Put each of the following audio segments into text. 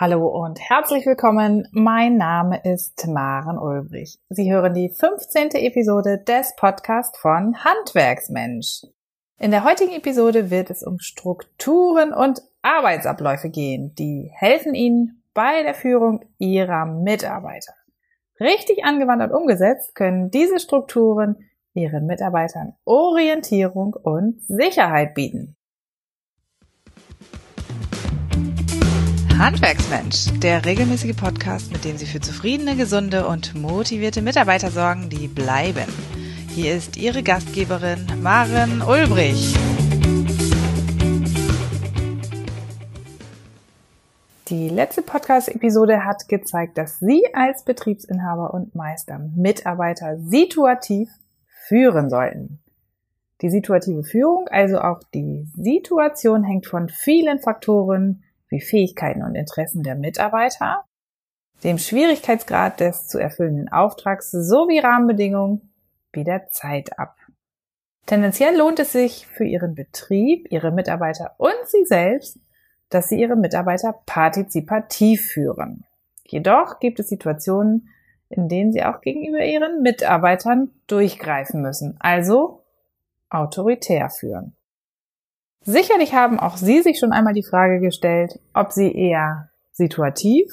Hallo und herzlich willkommen. Mein Name ist Maren Ulbrich. Sie hören die 15. Episode des Podcasts von Handwerksmensch. In der heutigen Episode wird es um Strukturen und Arbeitsabläufe gehen, die helfen Ihnen bei der Führung Ihrer Mitarbeiter. Richtig angewandt und umgesetzt können diese Strukturen Ihren Mitarbeitern Orientierung und Sicherheit bieten. Handwerksmensch, der regelmäßige Podcast, mit dem Sie für zufriedene, gesunde und motivierte Mitarbeiter sorgen, die bleiben. Hier ist Ihre Gastgeberin Maren Ulbrich. Die letzte Podcast-Episode hat gezeigt, dass Sie als Betriebsinhaber und Meister Mitarbeiter situativ führen sollten. Die situative Führung, also auch die Situation, hängt von vielen Faktoren wie Fähigkeiten und Interessen der Mitarbeiter, dem Schwierigkeitsgrad des zu erfüllenden Auftrags sowie Rahmenbedingungen wie der Zeit ab. Tendenziell lohnt es sich für Ihren Betrieb, Ihre Mitarbeiter und Sie selbst, dass Sie Ihre Mitarbeiter partizipativ führen. Jedoch gibt es Situationen, in denen Sie auch gegenüber Ihren Mitarbeitern durchgreifen müssen, also autoritär führen. Sicherlich haben auch Sie sich schon einmal die Frage gestellt, ob Sie eher situativ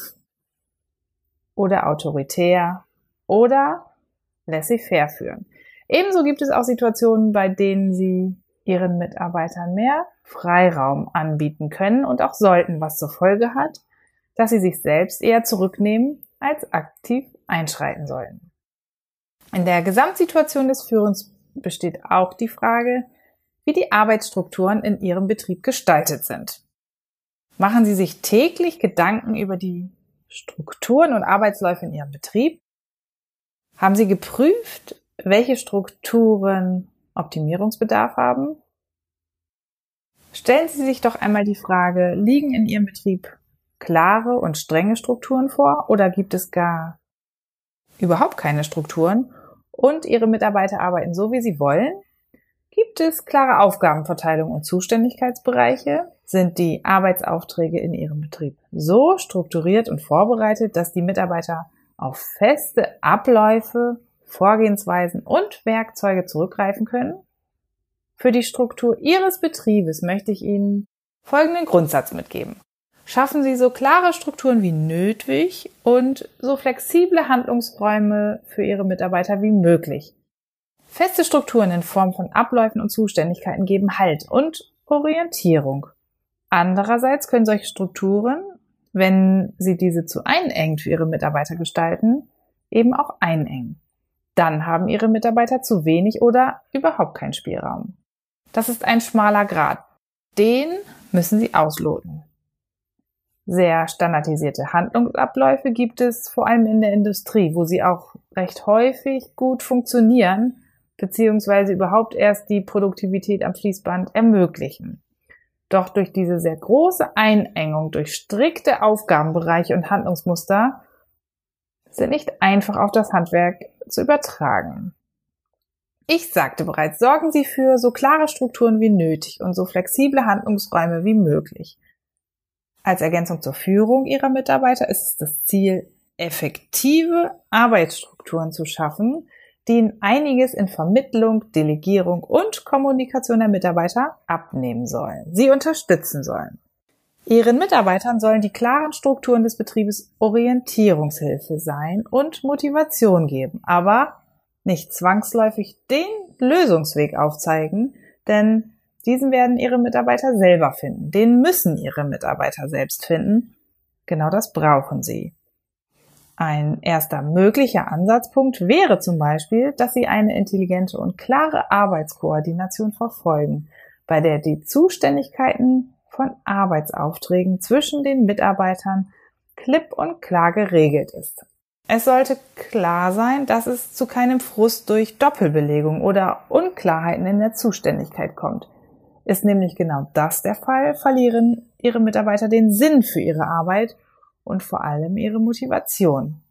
oder autoritär oder laissez-faire führen. Ebenso gibt es auch Situationen, bei denen Sie Ihren Mitarbeitern mehr Freiraum anbieten können und auch sollten, was zur Folge hat, dass Sie sich selbst eher zurücknehmen als aktiv einschreiten sollten. In der Gesamtsituation des Führens besteht auch die Frage, wie die Arbeitsstrukturen in Ihrem Betrieb gestaltet sind. Machen Sie sich täglich Gedanken über die Strukturen und Arbeitsläufe in Ihrem Betrieb? Haben Sie geprüft, welche Strukturen Optimierungsbedarf haben? Stellen Sie sich doch einmal die Frage, liegen in Ihrem Betrieb klare und strenge Strukturen vor oder gibt es gar überhaupt keine Strukturen und Ihre Mitarbeiter arbeiten so, wie sie wollen? Gibt es klare Aufgabenverteilung und Zuständigkeitsbereiche? Sind die Arbeitsaufträge in Ihrem Betrieb so strukturiert und vorbereitet, dass die Mitarbeiter auf feste Abläufe, Vorgehensweisen und Werkzeuge zurückgreifen können? Für die Struktur Ihres Betriebes möchte ich Ihnen folgenden Grundsatz mitgeben. Schaffen Sie so klare Strukturen wie nötig und so flexible Handlungsräume für Ihre Mitarbeiter wie möglich. Feste Strukturen in Form von Abläufen und Zuständigkeiten geben Halt und Orientierung. Andererseits können solche Strukturen, wenn sie diese zu einengt für ihre Mitarbeiter gestalten, eben auch einengen. Dann haben ihre Mitarbeiter zu wenig oder überhaupt keinen Spielraum. Das ist ein schmaler Grad. Den müssen sie ausloten. Sehr standardisierte Handlungsabläufe gibt es vor allem in der Industrie, wo sie auch recht häufig gut funktionieren, beziehungsweise überhaupt erst die Produktivität am Fließband ermöglichen. Doch durch diese sehr große Einengung, durch strikte Aufgabenbereiche und Handlungsmuster sind nicht einfach auf das Handwerk zu übertragen. Ich sagte bereits, sorgen Sie für so klare Strukturen wie nötig und so flexible Handlungsräume wie möglich. Als Ergänzung zur Führung Ihrer Mitarbeiter ist es das Ziel, effektive Arbeitsstrukturen zu schaffen, die einiges in Vermittlung, Delegierung und Kommunikation der Mitarbeiter abnehmen sollen, sie unterstützen sollen. Ihren Mitarbeitern sollen die klaren Strukturen des Betriebes Orientierungshilfe sein und Motivation geben, aber nicht zwangsläufig den Lösungsweg aufzeigen, denn diesen werden Ihre Mitarbeiter selber finden. Den müssen Ihre Mitarbeiter selbst finden. Genau das brauchen sie. Ein erster möglicher Ansatzpunkt wäre zum Beispiel, dass Sie eine intelligente und klare Arbeitskoordination verfolgen, bei der die Zuständigkeiten von Arbeitsaufträgen zwischen den Mitarbeitern klipp und klar geregelt ist. Es sollte klar sein, dass es zu keinem Frust durch Doppelbelegung oder Unklarheiten in der Zuständigkeit kommt. Ist nämlich genau das der Fall, verlieren Ihre Mitarbeiter den Sinn für ihre Arbeit und vor allem ihre Motivation.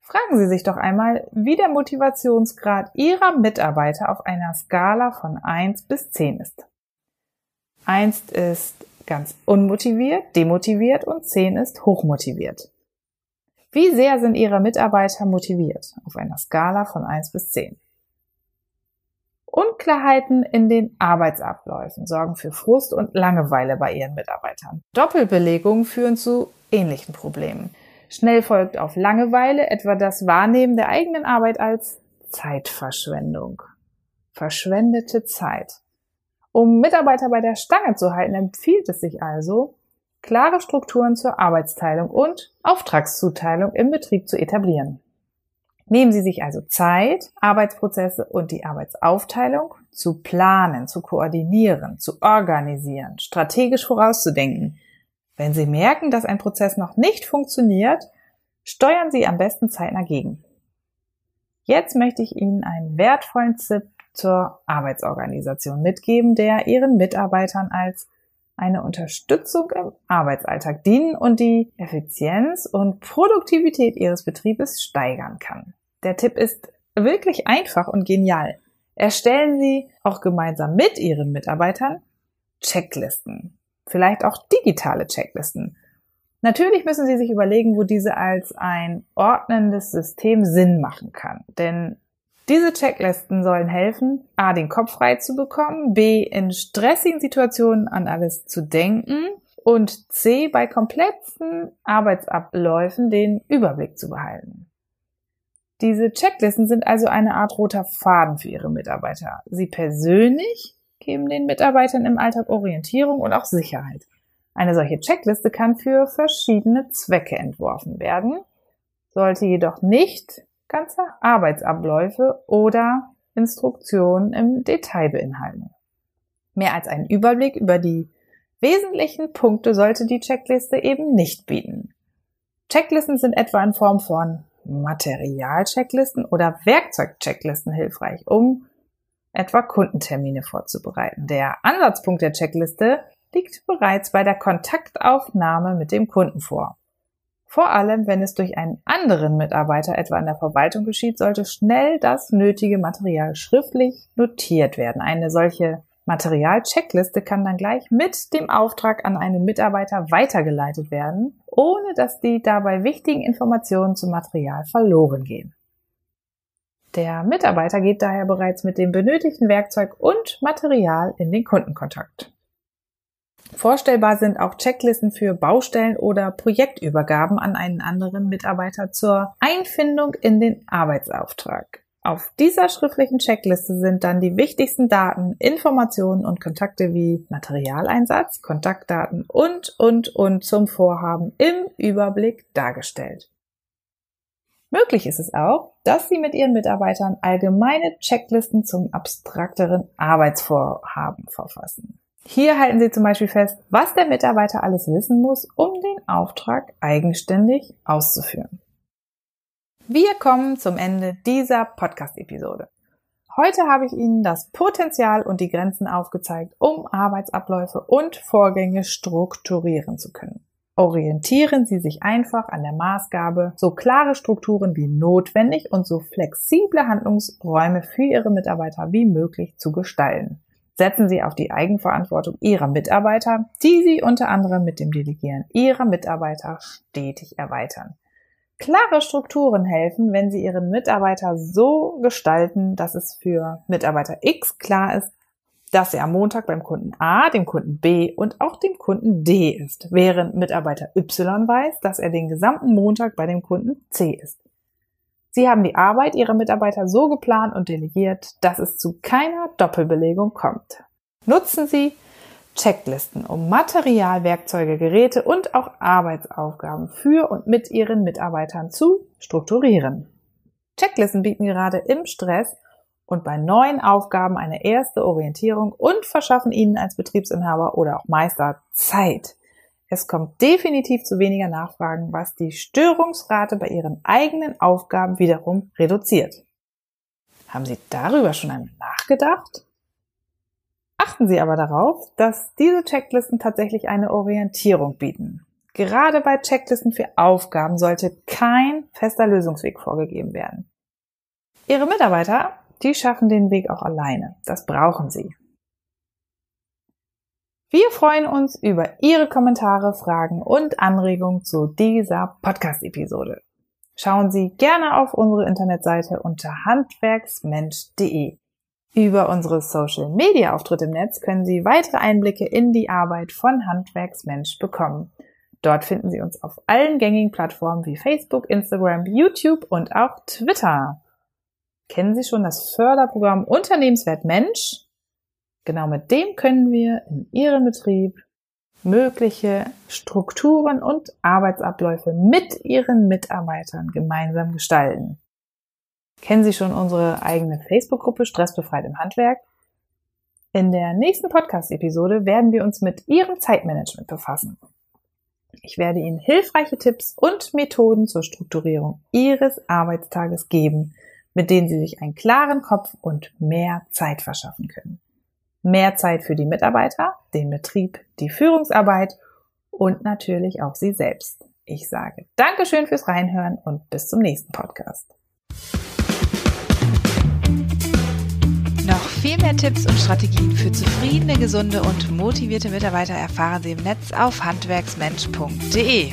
Fragen Sie sich doch einmal, wie der Motivationsgrad Ihrer Mitarbeiter auf einer Skala von 1 bis 10 ist. 1 ist ganz unmotiviert, demotiviert und 10 ist hochmotiviert. Wie sehr sind Ihre Mitarbeiter motiviert auf einer Skala von 1 bis 10? Unklarheiten in den Arbeitsabläufen sorgen für Frust und Langeweile bei Ihren Mitarbeitern. Doppelbelegungen führen zu ähnlichen Problemen. Schnell folgt auf Langeweile etwa das Wahrnehmen der eigenen Arbeit als Zeitverschwendung. Verschwendete Zeit. Um Mitarbeiter bei der Stange zu halten, empfiehlt es sich also, klare Strukturen zur Arbeitsteilung und Auftragszuteilung im Betrieb zu etablieren. Nehmen Sie sich also Zeit, Arbeitsprozesse und die Arbeitsaufteilung zu planen, zu koordinieren, zu organisieren, strategisch vorauszudenken. Wenn Sie merken, dass ein Prozess noch nicht funktioniert, steuern Sie am besten zeitnah gegen. Jetzt möchte ich Ihnen einen wertvollen Tipp zur Arbeitsorganisation mitgeben, der Ihren Mitarbeitern als eine Unterstützung im Arbeitsalltag dienen und die Effizienz und Produktivität Ihres Betriebes steigern kann. Der Tipp ist wirklich einfach und genial. Erstellen Sie auch gemeinsam mit Ihren Mitarbeitern Checklisten. Vielleicht auch digitale Checklisten. Natürlich müssen Sie sich überlegen, wo diese als ein ordnendes System Sinn machen kann. Denn diese Checklisten sollen helfen, A, den Kopf frei zu bekommen, B, in stressigen Situationen an alles zu denken und C, bei komplexen Arbeitsabläufen den Überblick zu behalten. Diese Checklisten sind also eine Art roter Faden für Ihre Mitarbeiter. Sie persönlich geben den Mitarbeitern im Alltag Orientierung und auch Sicherheit. Eine solche Checkliste kann für verschiedene Zwecke entworfen werden, sollte jedoch nicht ganze Arbeitsabläufe oder Instruktionen im Detail beinhalten. Mehr als einen Überblick über die wesentlichen Punkte sollte die Checkliste eben nicht bieten. Checklisten sind etwa in Form von Materialchecklisten oder Werkzeugchecklisten hilfreich, um etwa Kundentermine vorzubereiten. Der Ansatzpunkt der Checkliste liegt bereits bei der Kontaktaufnahme mit dem Kunden vor. Vor allem, wenn es durch einen anderen Mitarbeiter etwa in der Verwaltung geschieht, sollte schnell das nötige Material schriftlich notiert werden. Eine solche Materialcheckliste kann dann gleich mit dem Auftrag an einen Mitarbeiter weitergeleitet werden, ohne dass die dabei wichtigen Informationen zum Material verloren gehen. Der Mitarbeiter geht daher bereits mit dem benötigten Werkzeug und Material in den Kundenkontakt. Vorstellbar sind auch Checklisten für Baustellen oder Projektübergaben an einen anderen Mitarbeiter zur Einfindung in den Arbeitsauftrag. Auf dieser schriftlichen Checkliste sind dann die wichtigsten Daten, Informationen und Kontakte wie Materialeinsatz, Kontaktdaten und, und, und zum Vorhaben im Überblick dargestellt. Möglich ist es auch, dass Sie mit Ihren Mitarbeitern allgemeine Checklisten zum abstrakteren Arbeitsvorhaben verfassen. Hier halten Sie zum Beispiel fest, was der Mitarbeiter alles wissen muss, um den Auftrag eigenständig auszuführen. Wir kommen zum Ende dieser Podcast-Episode. Heute habe ich Ihnen das Potenzial und die Grenzen aufgezeigt, um Arbeitsabläufe und Vorgänge strukturieren zu können. Orientieren Sie sich einfach an der Maßgabe, so klare Strukturen wie notwendig und so flexible Handlungsräume für Ihre Mitarbeiter wie möglich zu gestalten setzen Sie auf die Eigenverantwortung Ihrer Mitarbeiter, die Sie unter anderem mit dem Delegieren Ihrer Mitarbeiter stetig erweitern. Klare Strukturen helfen, wenn Sie Ihren Mitarbeiter so gestalten, dass es für Mitarbeiter X klar ist, dass er am Montag beim Kunden A, dem Kunden B und auch dem Kunden D ist, während Mitarbeiter Y weiß, dass er den gesamten Montag bei dem Kunden C ist. Sie haben die Arbeit Ihrer Mitarbeiter so geplant und delegiert, dass es zu keiner Doppelbelegung kommt. Nutzen Sie Checklisten, um Material, Werkzeuge, Geräte und auch Arbeitsaufgaben für und mit Ihren Mitarbeitern zu strukturieren. Checklisten bieten gerade im Stress und bei neuen Aufgaben eine erste Orientierung und verschaffen Ihnen als Betriebsinhaber oder auch Meister Zeit, es kommt definitiv zu weniger Nachfragen, was die Störungsrate bei Ihren eigenen Aufgaben wiederum reduziert. Haben Sie darüber schon einmal nachgedacht? Achten Sie aber darauf, dass diese Checklisten tatsächlich eine Orientierung bieten. Gerade bei Checklisten für Aufgaben sollte kein fester Lösungsweg vorgegeben werden. Ihre Mitarbeiter, die schaffen den Weg auch alleine. Das brauchen sie. Wir freuen uns über Ihre Kommentare, Fragen und Anregungen zu dieser Podcast-Episode. Schauen Sie gerne auf unsere Internetseite unter handwerksmensch.de. Über unsere Social-Media-Auftritte im Netz können Sie weitere Einblicke in die Arbeit von Handwerksmensch bekommen. Dort finden Sie uns auf allen gängigen Plattformen wie Facebook, Instagram, YouTube und auch Twitter. Kennen Sie schon das Förderprogramm Unternehmenswert Mensch? Genau mit dem können wir in Ihrem Betrieb mögliche Strukturen und Arbeitsabläufe mit Ihren Mitarbeitern gemeinsam gestalten. Kennen Sie schon unsere eigene Facebook-Gruppe Stressbefreit im Handwerk? In der nächsten Podcast-Episode werden wir uns mit Ihrem Zeitmanagement befassen. Ich werde Ihnen hilfreiche Tipps und Methoden zur Strukturierung Ihres Arbeitstages geben, mit denen Sie sich einen klaren Kopf und mehr Zeit verschaffen können mehr Zeit für die Mitarbeiter, den Betrieb, die Führungsarbeit und natürlich auch Sie selbst. Ich sage Dankeschön fürs Reinhören und bis zum nächsten Podcast. Noch viel mehr Tipps und Strategien für zufriedene, gesunde und motivierte Mitarbeiter erfahren Sie im Netz auf handwerksmensch.de.